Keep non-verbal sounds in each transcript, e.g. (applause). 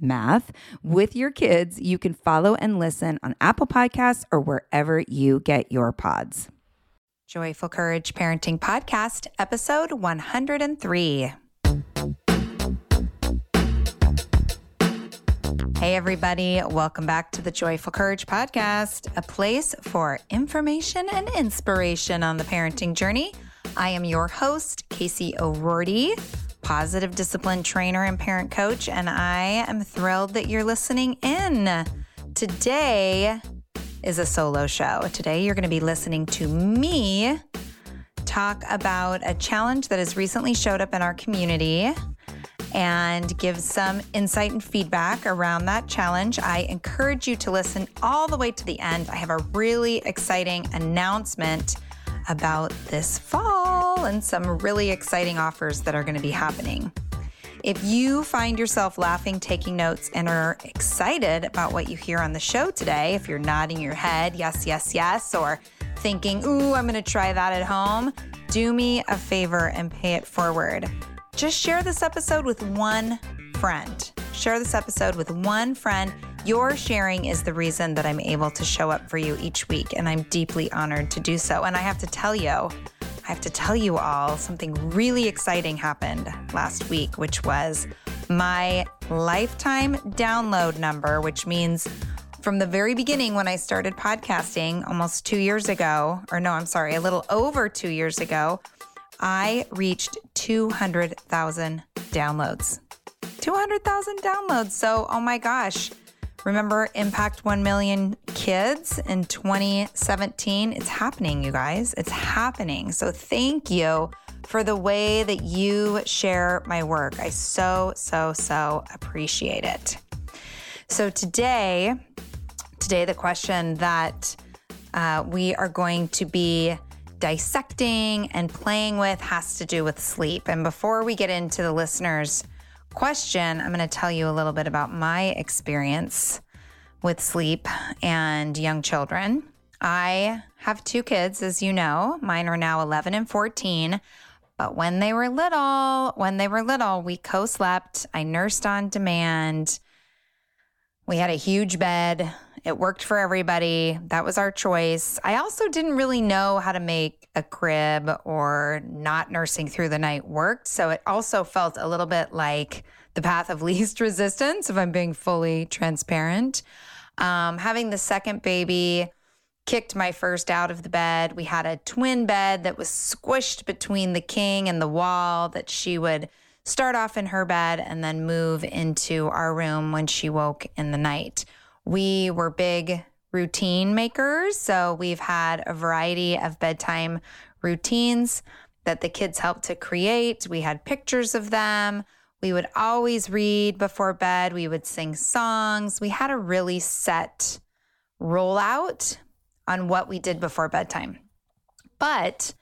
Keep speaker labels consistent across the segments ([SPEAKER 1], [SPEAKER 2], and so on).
[SPEAKER 1] math with your kids. You can follow and listen on Apple Podcasts or wherever you get your pods. Joyful Courage Parenting Podcast, episode 103. Hey, everybody, welcome back to the Joyful Courage Podcast, a place for information and inspiration on the parenting journey. I am your host, Casey O'Rourke positive discipline trainer and parent coach, and I am thrilled that you're listening in. Today is a solo show. Today, you're going to be listening to me talk about a challenge that has recently showed up in our community and give some insight and feedback around that challenge. I encourage you to listen all the way to the end. I have a really exciting announcement about this fall and some really exciting offers that are going to be happening. If you find yourself laughing, taking notes, and are excited about what you hear on the show today, if you're nodding your head, yes, yes, yes, or thinking, ooh, I'm going to try that at home, do me a favor and pay it forward. Just share this episode with one friend. Share this episode with one friend your sharing is the reason that I'm able to show up for you each week, and I'm deeply honored to do so. And I have to tell you, I have to tell you all something really exciting happened last week, which was my lifetime download number, which means from the very beginning when I started podcasting almost two years ago, or no, I'm sorry, a little over two years ago, I reached 200,000 downloads. 200,000 downloads. So, oh my gosh, Remember Impact 1 Million Kids in 2017? It's happening, you guys. It's happening. So thank you for the way that you share my work. I so, so, so appreciate it. So today, today, the question that uh, we are going to be dissecting and playing with has to do with sleep. And before we get into the listeners' question, I'm going to tell you a little bit about my experience with sleep and young children. I have two kids, as you know. Mine are now 11 and 14. But when they were little, when they were little, we co slept. I nursed on demand. We had a huge bed. It worked for everybody. That was our choice. I also didn't really know how to make a crib or not nursing through the night worked. So it also felt a little bit like the path of (laughs) least resistance, if I'm being fully transparent. Um, having the second baby kicked my first out of the bed. We had a twin bed that was squished between the king and the wall that she would start off in her bed and then move into our room when she woke in the night. We were big routine makers. So we've had a variety of bedtime routines that the kids helped to create. We had pictures of them. We would always read before bed. We would sing songs. We had a really set rollout on what we did before bedtime. But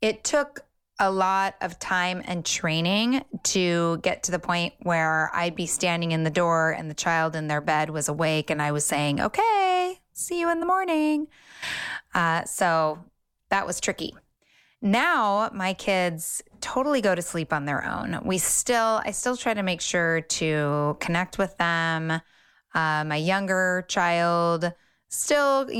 [SPEAKER 1] it took a lot of time and training to get to the point where I'd be standing in the door and the child in their bed was awake and I was saying, okay, see you in the morning. Uh, so that was tricky. Now my kids totally go to sleep on their own. We still, I still try to make sure to connect with them Uh, my younger child still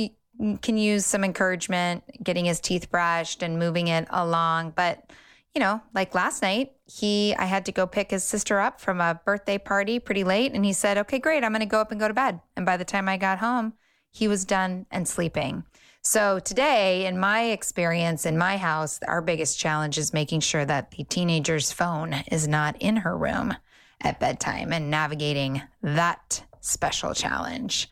[SPEAKER 1] can use some encouragement, getting his teeth brushed and moving it along. But, you know, like last night, he, I had to go pick his sister up from a birthday party pretty late. And he said, okay, great, I'm going to go up and go to bed. And by the time I got home, he was done and sleeping. So, today, in my experience in my house, our biggest challenge is making sure that the teenager's phone is not in her room at bedtime and navigating that special challenge.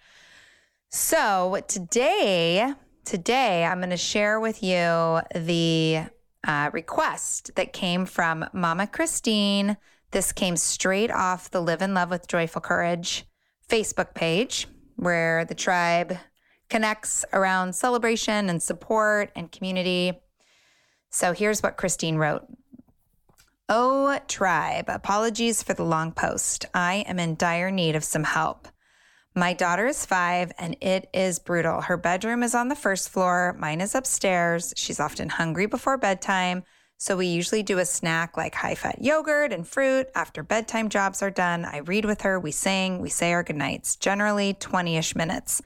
[SPEAKER 1] So, today, today I'm going to share with you the uh, request that came from Mama Christine. This came straight off the Live in Love with Joyful Courage Facebook page, where the tribe connects around celebration and support and community. So here's what Christine wrote. Oh, tribe, apologies for the long post. I am in dire need of some help. My daughter is five and it is brutal. Her bedroom is on the first floor, mine is upstairs. She's often hungry before bedtime. So we usually do a snack like high fat yogurt and fruit. After bedtime jobs are done, I read with her, we sing, we say our goodnights, generally 20 ish minutes.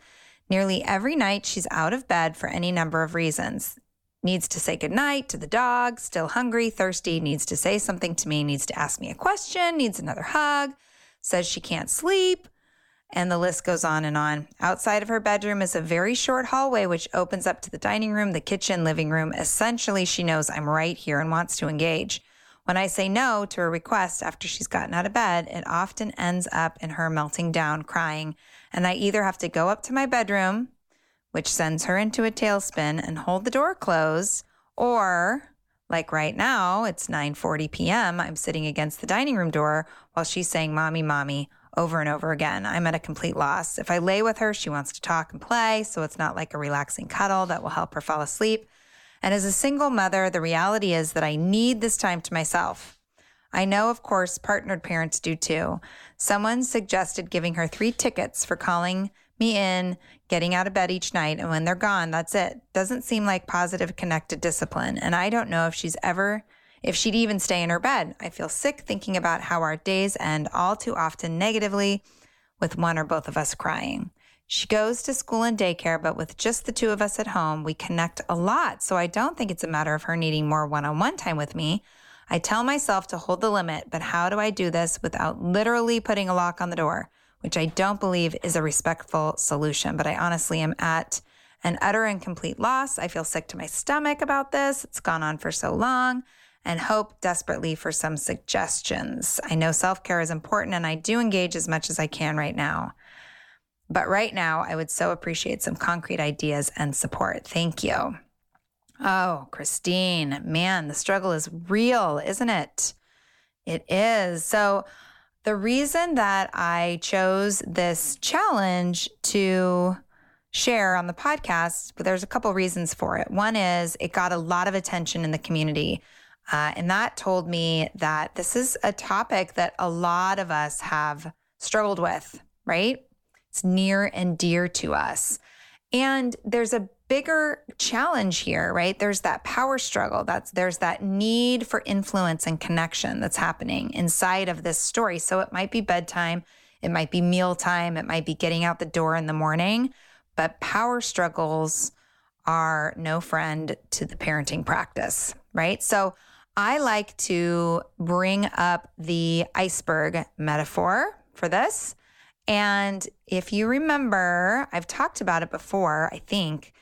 [SPEAKER 1] Nearly every night, she's out of bed for any number of reasons. Needs to say goodnight to the dog, still hungry, thirsty, needs to say something to me, needs to ask me a question, needs another hug, says she can't sleep, and the list goes on and on. Outside of her bedroom is a very short hallway which opens up to the dining room, the kitchen, living room. Essentially, she knows I'm right here and wants to engage. When I say no to a request after she's gotten out of bed, it often ends up in her melting down, crying, and I either have to go up to my bedroom, which sends her into a tailspin, and hold the door closed, or like right now, it's 9:40 p.m. I'm sitting against the dining room door while she's saying "mommy, mommy" over and over again. I'm at a complete loss. If I lay with her, she wants to talk and play, so it's not like a relaxing cuddle that will help her fall asleep. And as a single mother, the reality is that I need this time to myself. I know, of course, partnered parents do too. Someone suggested giving her three tickets for calling me in, getting out of bed each night, and when they're gone, that's it. Doesn't seem like positive connected discipline. And I don't know if she's ever, if she'd even stay in her bed. I feel sick thinking about how our days end all too often negatively with one or both of us crying. She goes to school and daycare, but with just the two of us at home, we connect a lot. So I don't think it's a matter of her needing more one on one time with me. I tell myself to hold the limit, but how do I do this without literally putting a lock on the door, which I don't believe is a respectful solution. But I honestly am at an utter and complete loss. I feel sick to my stomach about this. It's gone on for so long and hope desperately for some suggestions. I know self care is important and I do engage as much as I can right now. But right now, I would so appreciate some concrete ideas and support. Thank you. Oh, Christine, man, the struggle is real, isn't it? It is. So, the reason that I chose this challenge to share on the podcast, but there's a couple reasons for it. One is it got a lot of attention in the community. Uh, and that told me that this is a topic that a lot of us have struggled with, right? It's near and dear to us. And there's a bigger challenge here, right? There's that power struggle. That's there's that need for influence and connection that's happening inside of this story. So it might be bedtime, it might be mealtime, it might be getting out the door in the morning, but power struggles are no friend to the parenting practice, right? So I like to bring up the iceberg metaphor for this. And if you remember, I've talked about it before, I think,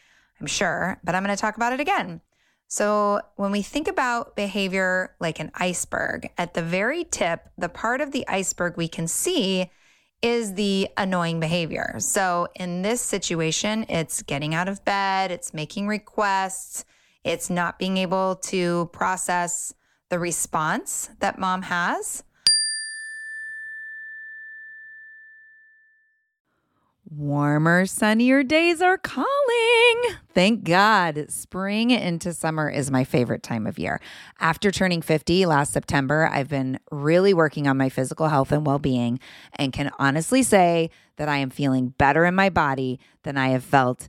[SPEAKER 1] I'm sure, but I'm going to talk about it again. So, when we think about behavior like an iceberg, at the very tip, the part of the iceberg we can see is the annoying behavior. So, in this situation, it's getting out of bed, it's making requests, it's not being able to process the response that mom has.
[SPEAKER 2] Warmer, sunnier days are calling. Thank God. Spring into summer is my favorite time of year. After turning 50 last September, I've been really working on my physical health and well being and can honestly say that I am feeling better in my body than I have felt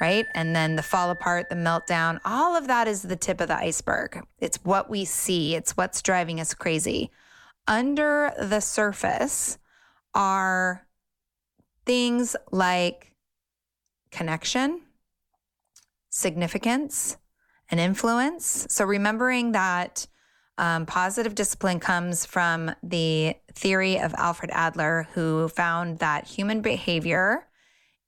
[SPEAKER 1] Right. And then the fall apart, the meltdown, all of that is the tip of the iceberg. It's what we see, it's what's driving us crazy. Under the surface are things like connection, significance, and influence. So remembering that um, positive discipline comes from the theory of Alfred Adler, who found that human behavior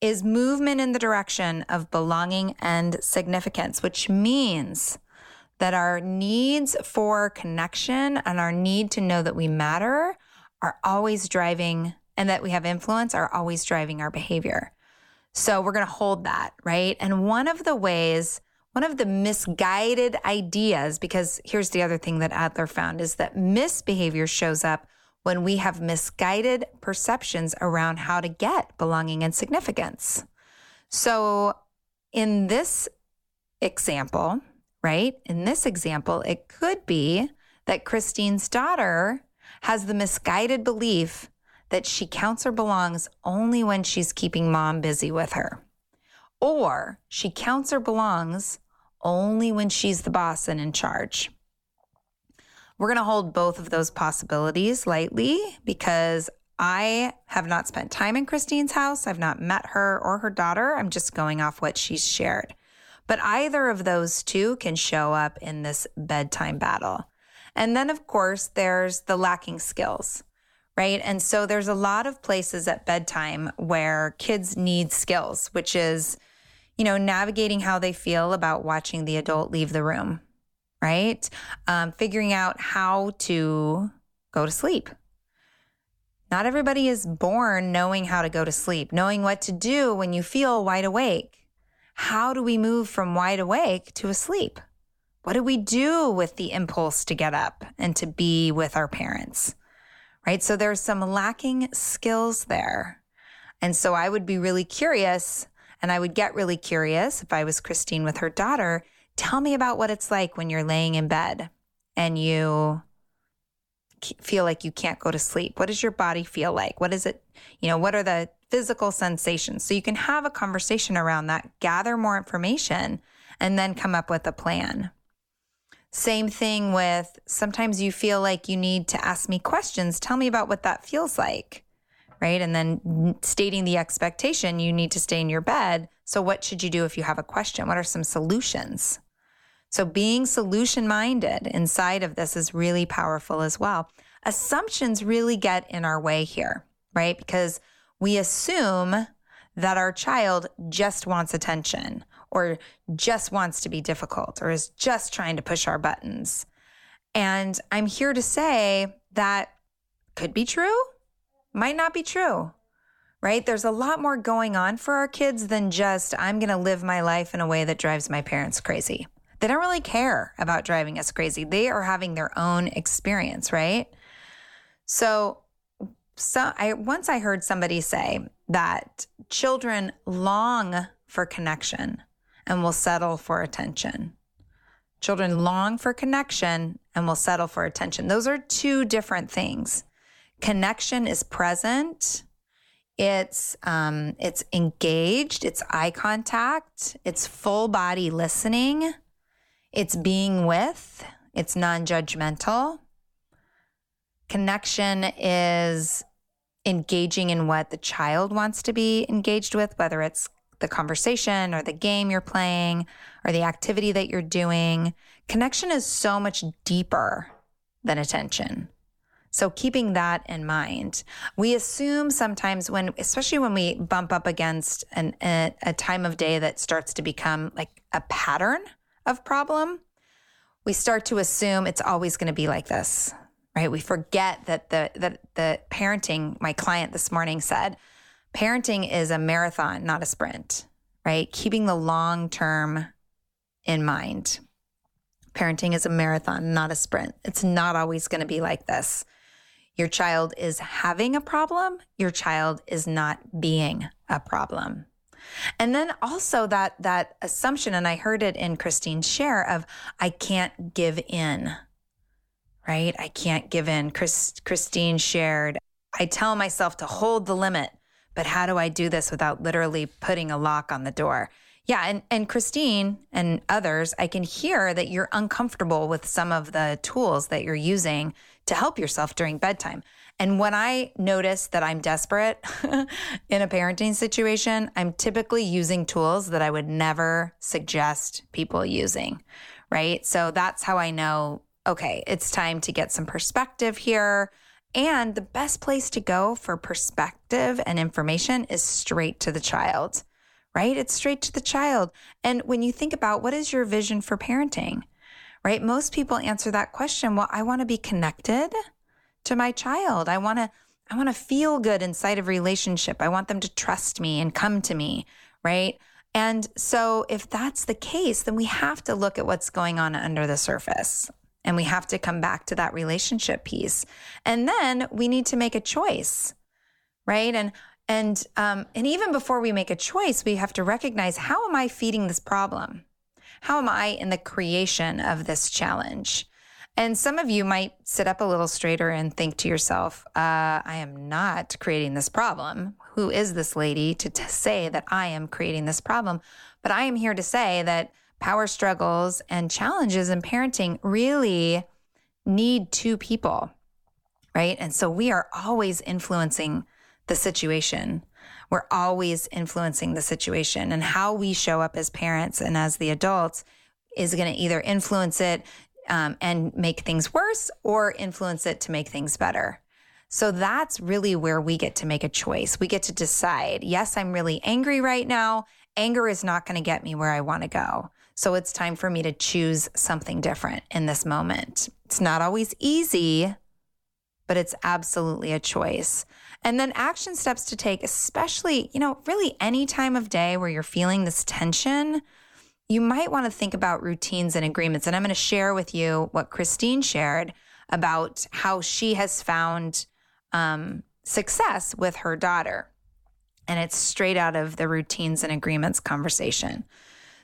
[SPEAKER 1] is movement in the direction of belonging and significance, which means that our needs for connection and our need to know that we matter are always driving and that we have influence are always driving our behavior. So we're going to hold that, right? And one of the ways one of the misguided ideas, because here's the other thing that Adler found is that misbehavior shows up when we have misguided perceptions around how to get belonging and significance. So, in this example, right? In this example, it could be that Christine's daughter has the misguided belief that she counts or belongs only when she's keeping mom busy with her or she counts or belongs only when she's the boss and in charge. We're going to hold both of those possibilities lightly because I have not spent time in Christine's house. I've not met her or her daughter. I'm just going off what she's shared. But either of those two can show up in this bedtime battle. And then, of course, there's the lacking skills, right? And so there's a lot of places at bedtime where kids need skills, which is you know, navigating how they feel about watching the adult leave the room, right? Um, figuring out how to go to sleep. Not everybody is born knowing how to go to sleep, knowing what to do when you feel wide awake. How do we move from wide awake to asleep? What do we do with the impulse to get up and to be with our parents? Right? So there's some lacking skills there. And so I would be really curious and I would get really curious if I was Christine with her daughter. Tell me about what it's like when you're laying in bed and you feel like you can't go to sleep. What does your body feel like? What is it? You know, what are the physical sensations? So you can have a conversation around that, gather more information, and then come up with a plan. Same thing with sometimes you feel like you need to ask me questions. Tell me about what that feels like, right? And then stating the expectation you need to stay in your bed. So, what should you do if you have a question? What are some solutions? So, being solution minded inside of this is really powerful as well. Assumptions really get in our way here, right? Because we assume that our child just wants attention or just wants to be difficult or is just trying to push our buttons. And I'm here to say that could be true, might not be true, right? There's a lot more going on for our kids than just, I'm going to live my life in a way that drives my parents crazy. They don't really care about driving us crazy. They are having their own experience, right? So, so I once I heard somebody say that children long for connection and will settle for attention. Children long for connection and will settle for attention. Those are two different things. Connection is present. It's um, it's engaged. It's eye contact. It's full body listening. It's being with. It's non-judgmental. Connection is engaging in what the child wants to be engaged with, whether it's the conversation or the game you're playing or the activity that you're doing. Connection is so much deeper than attention. So keeping that in mind, we assume sometimes when, especially when we bump up against an, a, a time of day that starts to become like a pattern of problem, we start to assume it's always going to be like this, right? We forget that the that the parenting. My client this morning said, parenting is a marathon, not a sprint, right? Keeping the long term in mind. Parenting is a marathon, not a sprint. It's not always going to be like this. Your child is having a problem, your child is not being a problem. And then also that that assumption and I heard it in Christine's share of I can't give in. Right? I can't give in. Chris, Christine shared I tell myself to hold the limit but how do I do this without literally putting a lock on the door? Yeah, and, and Christine and others, I can hear that you're uncomfortable with some of the tools that you're using to help yourself during bedtime. And when I notice that I'm desperate (laughs) in a parenting situation, I'm typically using tools that I would never suggest people using, right? So that's how I know, okay, it's time to get some perspective here. And the best place to go for perspective and information is straight to the child, right? It's straight to the child. And when you think about what is your vision for parenting, right? Most people answer that question, well, I want to be connected to my child. I want to I want to feel good inside of relationship. I want them to trust me and come to me, right? And so if that's the case, then we have to look at what's going on under the surface. And we have to come back to that relationship piece. And then we need to make a choice, right? And and um, and even before we make a choice, we have to recognize how am I feeding this problem? How am I in the creation of this challenge? And some of you might sit up a little straighter and think to yourself, uh, I am not creating this problem. Who is this lady to, to say that I am creating this problem? But I am here to say that power struggles and challenges in parenting really need two people, right? And so we are always influencing the situation. We're always influencing the situation and how we show up as parents and as the adults is going to either influence it um, and make things worse or influence it to make things better. So that's really where we get to make a choice. We get to decide, yes, I'm really angry right now. Anger is not going to get me where I want to go. So it's time for me to choose something different in this moment. It's not always easy, but it's absolutely a choice. And then action steps to take, especially, you know, really any time of day where you're feeling this tension, you might want to think about routines and agreements. And I'm going to share with you what Christine shared about how she has found um, success with her daughter. And it's straight out of the routines and agreements conversation.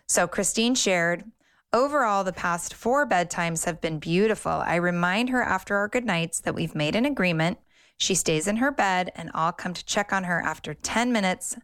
[SPEAKER 1] So Christine shared, Overall, the past four bedtimes have been beautiful. I remind her after our good nights that we've made an agreement. She stays in her bed, and I'll come to check on her after 10 minutes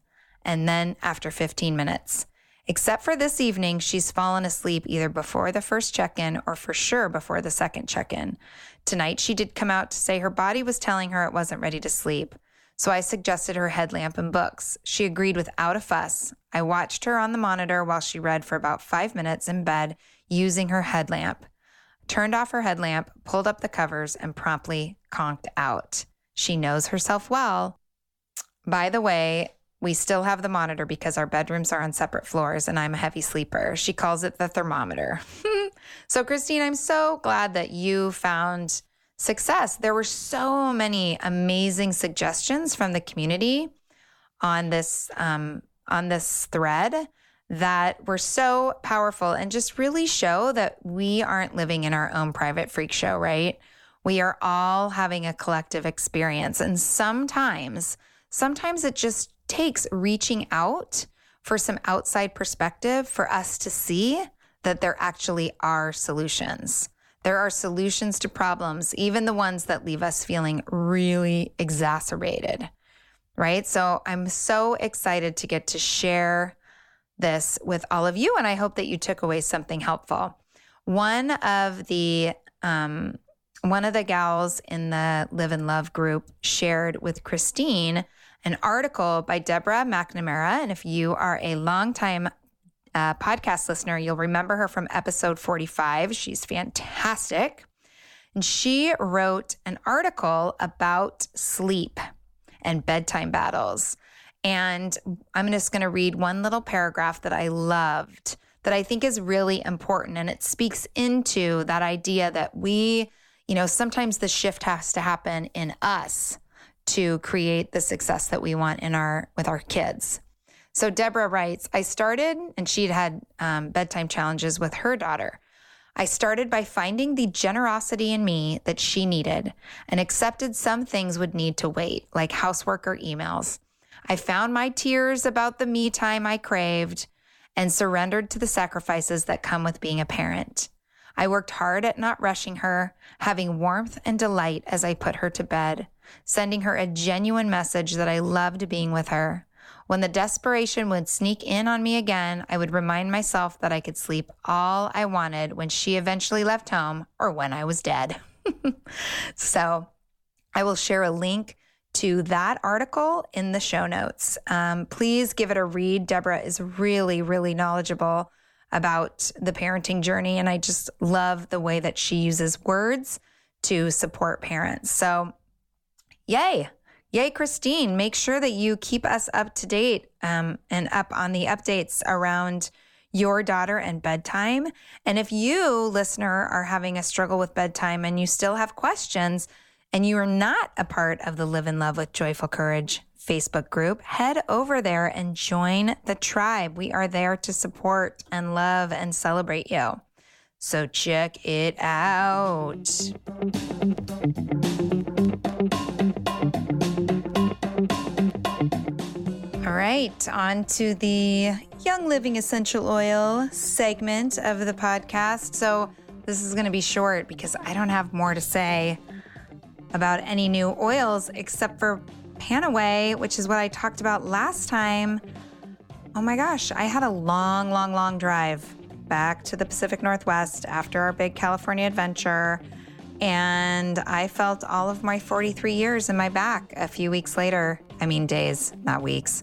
[SPEAKER 1] and then after 15 minutes. Except for this evening, she's fallen asleep either before the first check in or for sure before the second check in. Tonight, she did come out to say her body was telling her it wasn't ready to sleep. So I suggested her headlamp and books. She agreed without a fuss. I watched her on the monitor while she read for about five minutes in bed using her headlamp, turned off her headlamp, pulled up the covers, and promptly conked out. She knows herself well. By the way, we still have the monitor because our bedrooms are on separate floors and I'm a heavy sleeper. She calls it the thermometer. (laughs) so, Christine, I'm so glad that you found success. There were so many amazing suggestions from the community on this um, on this thread that were so powerful and just really show that we aren't living in our own private freak show, right? We are all having a collective experience, and sometimes, sometimes it just takes reaching out for some outside perspective for us to see that there actually are solutions. There are solutions to problems, even the ones that leave us feeling really exacerbated, right? So I'm so excited to get to share this with all of you, and I hope that you took away something helpful. One of the um, one of the gals in the Live and Love group shared with Christine an article by Deborah MacNamara. And if you are a longtime uh, podcast listener, you'll remember her from episode 45. She's fantastic. And she wrote an article about sleep and bedtime battles. And I'm just going to read one little paragraph that I loved that I think is really important. And it speaks into that idea that we, you know, sometimes the shift has to happen in us to create the success that we want in our with our kids. So Deborah writes, I started, and she'd had um, bedtime challenges with her daughter. I started by finding the generosity in me that she needed and accepted some things would need to wait, like housework or emails. I found my tears about the me time I craved and surrendered to the sacrifices that come with being a parent. I worked hard at not rushing her, having warmth and delight as I put her to bed, sending her a genuine message that I loved being with her. When the desperation would sneak in on me again, I would remind myself that I could sleep all I wanted when she eventually left home or when I was dead. (laughs) so I will share a link to that article in the show notes. Um, please give it a read. Deborah is really, really knowledgeable about the parenting journey. And I just love the way that she uses words to support parents. So, yay. Yay, Christine. Make sure that you keep us up to date um, and up on the updates around your daughter and bedtime. And if you, listener, are having a struggle with bedtime and you still have questions and you are not a part of the Live and Love with Joyful Courage Facebook group, head over there and join the tribe. We are there to support and love and celebrate you. So check it out. All right, on to the Young Living Essential Oil segment of the podcast. So, this is going to be short because I don't have more to say about any new oils except for Panaway, which is what I talked about last time. Oh my gosh, I had a long, long, long drive back to the Pacific Northwest after our big California adventure. And I felt all of my 43 years in my back a few weeks later. I mean, days, not weeks.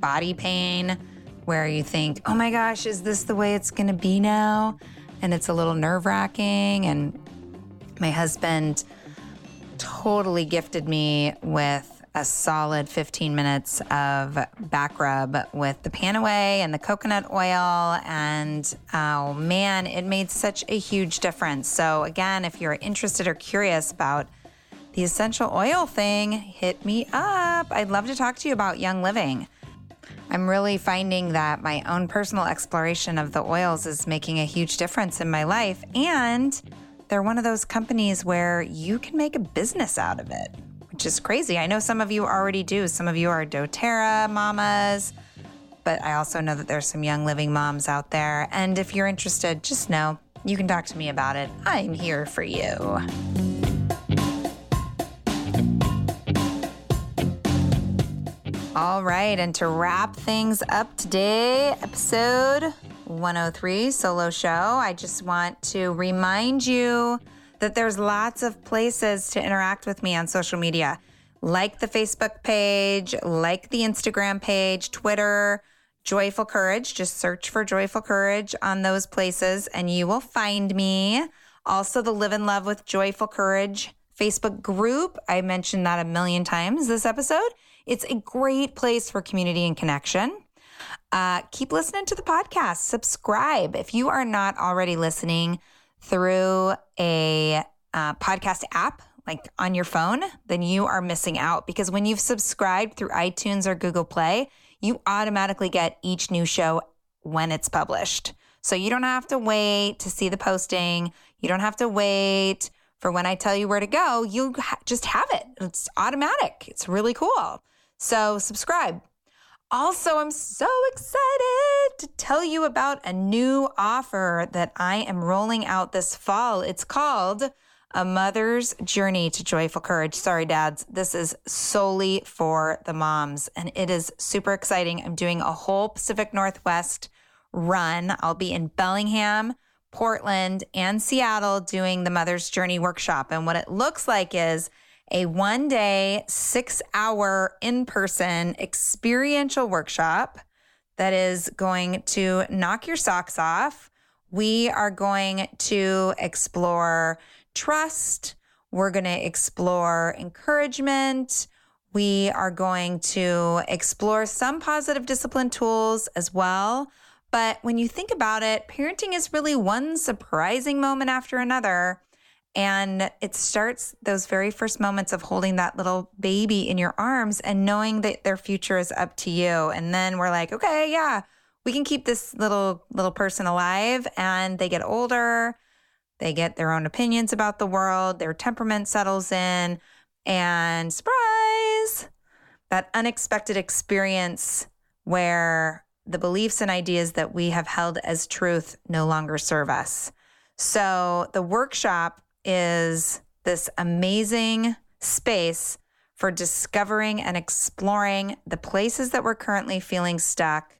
[SPEAKER 1] body pain where you think, oh my gosh, is this the way it's going to be now? And it's a little nerve wracking. And my husband totally gifted me with a solid 15 minutes of back rub with the Panaway and the coconut oil. And oh man, it made such a huge difference. So, again, if you're interested or curious about the essential oil thing, hit me up. I'd love to talk to you about Young Living. I'm really finding that my own personal exploration of the oils is making a huge difference in my life. And they're one of those companies where you can make a business out of it, which is crazy. I know some of you already do. Some of you are doTERRA mamas, but I also know that there's some young living moms out there. And if you're interested, just know you can talk to me about it. I'm here for you. All right, and to wrap things up today, episode 103 solo show, I just want to remind you that there's lots of places to interact with me on social media, like the Facebook page, like the Instagram page, Twitter, Joyful Courage. Just search for Joyful Courage on those places and you will find me. Also, the Live in Love with Joyful Courage Facebook group. I mentioned that a million times this episode. It's a great place for community and connection. Uh, keep listening to the podcast. Subscribe. If you are not already listening through a uh, podcast app, like on your phone, then you are missing out because when you've subscribed through iTunes or Google Play, you automatically get each new show when it's published. So you don't have to wait to see the posting. You don't have to wait for when I tell you where to go. You ha- just have it. It's automatic. It's really cool. So subscribe. Also, I'm so excited to tell you about a new offer that I am rolling out this fall. It's called A Mother's Journey to Joyful Courage. Sorry, dads, this is solely for the moms, and it is super exciting. I'm doing a whole Pacific Northwest run. I'll be in Bellingham, Portland, and Seattle doing the Mother's Journey workshop. And what it looks like is a one day, six hour in person experiential workshop that is going to knock your socks off. We are going to explore trust. We're going to explore encouragement. We are going to explore some positive discipline tools as well. But when you think about it, parenting is really one surprising moment after another. And it starts those very first moments of holding that little baby in your arms and knowing that their future is up to you. And then we're like, okay, yeah, we can keep this little little person alive and they get older, they get their own opinions about the world, their temperament settles in, and surprise, that unexpected experience where the beliefs and ideas that we have held as truth no longer serve us. So the workshop is this amazing space for discovering and exploring the places that we're currently feeling stuck.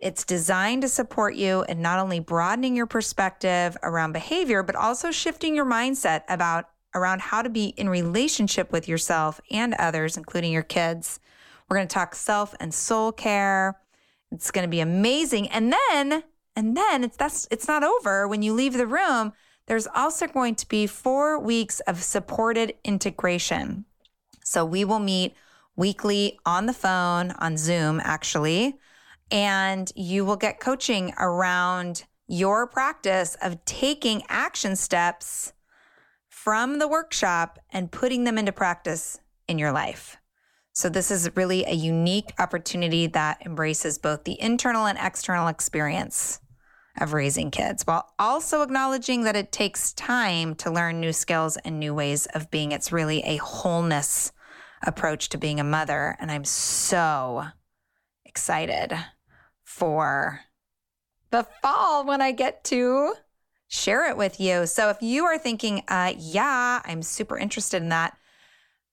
[SPEAKER 1] It's designed to support you in not only broadening your perspective around behavior, but also shifting your mindset about around how to be in relationship with yourself and others, including your kids. We're going to talk self and soul care. It's going to be amazing. And then, and then it's that's it's not over when you leave the room there's also going to be four weeks of supported integration. So we will meet weekly on the phone, on Zoom, actually. and you will get coaching around your practice of taking action steps from the workshop and putting them into practice in your life. So, this is really a unique opportunity that embraces both the internal and external experience of raising kids while also acknowledging that it takes time to learn new skills and new ways of being. It's really a wholeness approach to being a mother. And I'm so excited for the fall when I get to share it with you. So if you are thinking, uh, yeah, I'm super interested in that,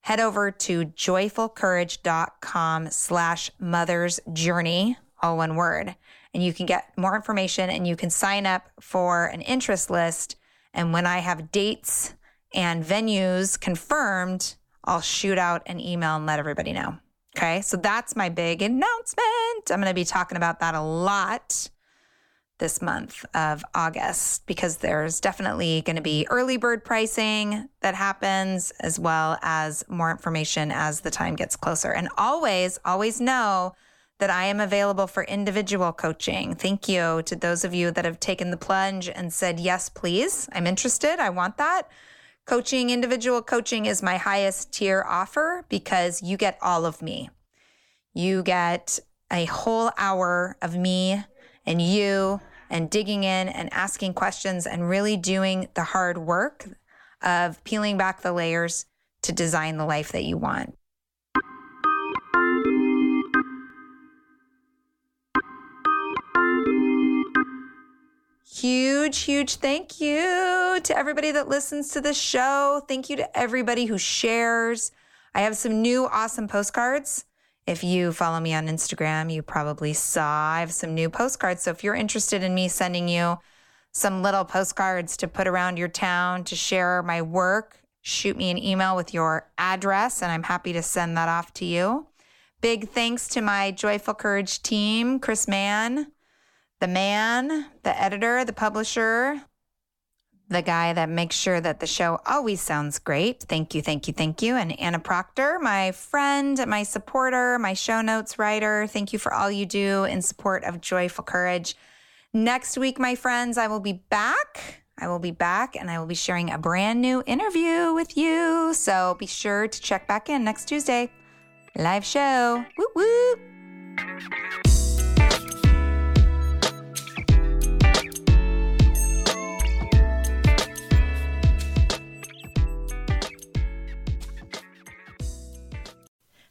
[SPEAKER 1] head over to joyfulcourage.com slash mother's journey, all one word, and you can get more information and you can sign up for an interest list. And when I have dates and venues confirmed, I'll shoot out an email and let everybody know. Okay. So that's my big announcement. I'm going to be talking about that a lot this month of August because there's definitely going to be early bird pricing that happens as well as more information as the time gets closer. And always, always know that I am available for individual coaching. Thank you to those of you that have taken the plunge and said, yes, please. I'm interested. I want that. Coaching, individual coaching is my highest tier offer because you get all of me. You get a whole hour of me and you and digging in and asking questions and really doing the hard work of peeling back the layers to design the life that you want. Huge, huge thank you to everybody that listens to this show. Thank you to everybody who shares. I have some new awesome postcards. If you follow me on Instagram, you probably saw I have some new postcards. So if you're interested in me sending you some little postcards to put around your town to share my work, shoot me an email with your address and I'm happy to send that off to you. Big thanks to my Joyful Courage team, Chris Mann, the man, the editor, the publisher, the guy that makes sure that the show always sounds great. Thank you, thank you, thank you. And Anna Proctor, my friend, my supporter, my show notes writer. Thank you for all you do in support of Joyful Courage. Next week, my friends, I will be back. I will be back and I will be sharing a brand new interview with you. So be sure to check back in next Tuesday. Live show. Whoop whoop.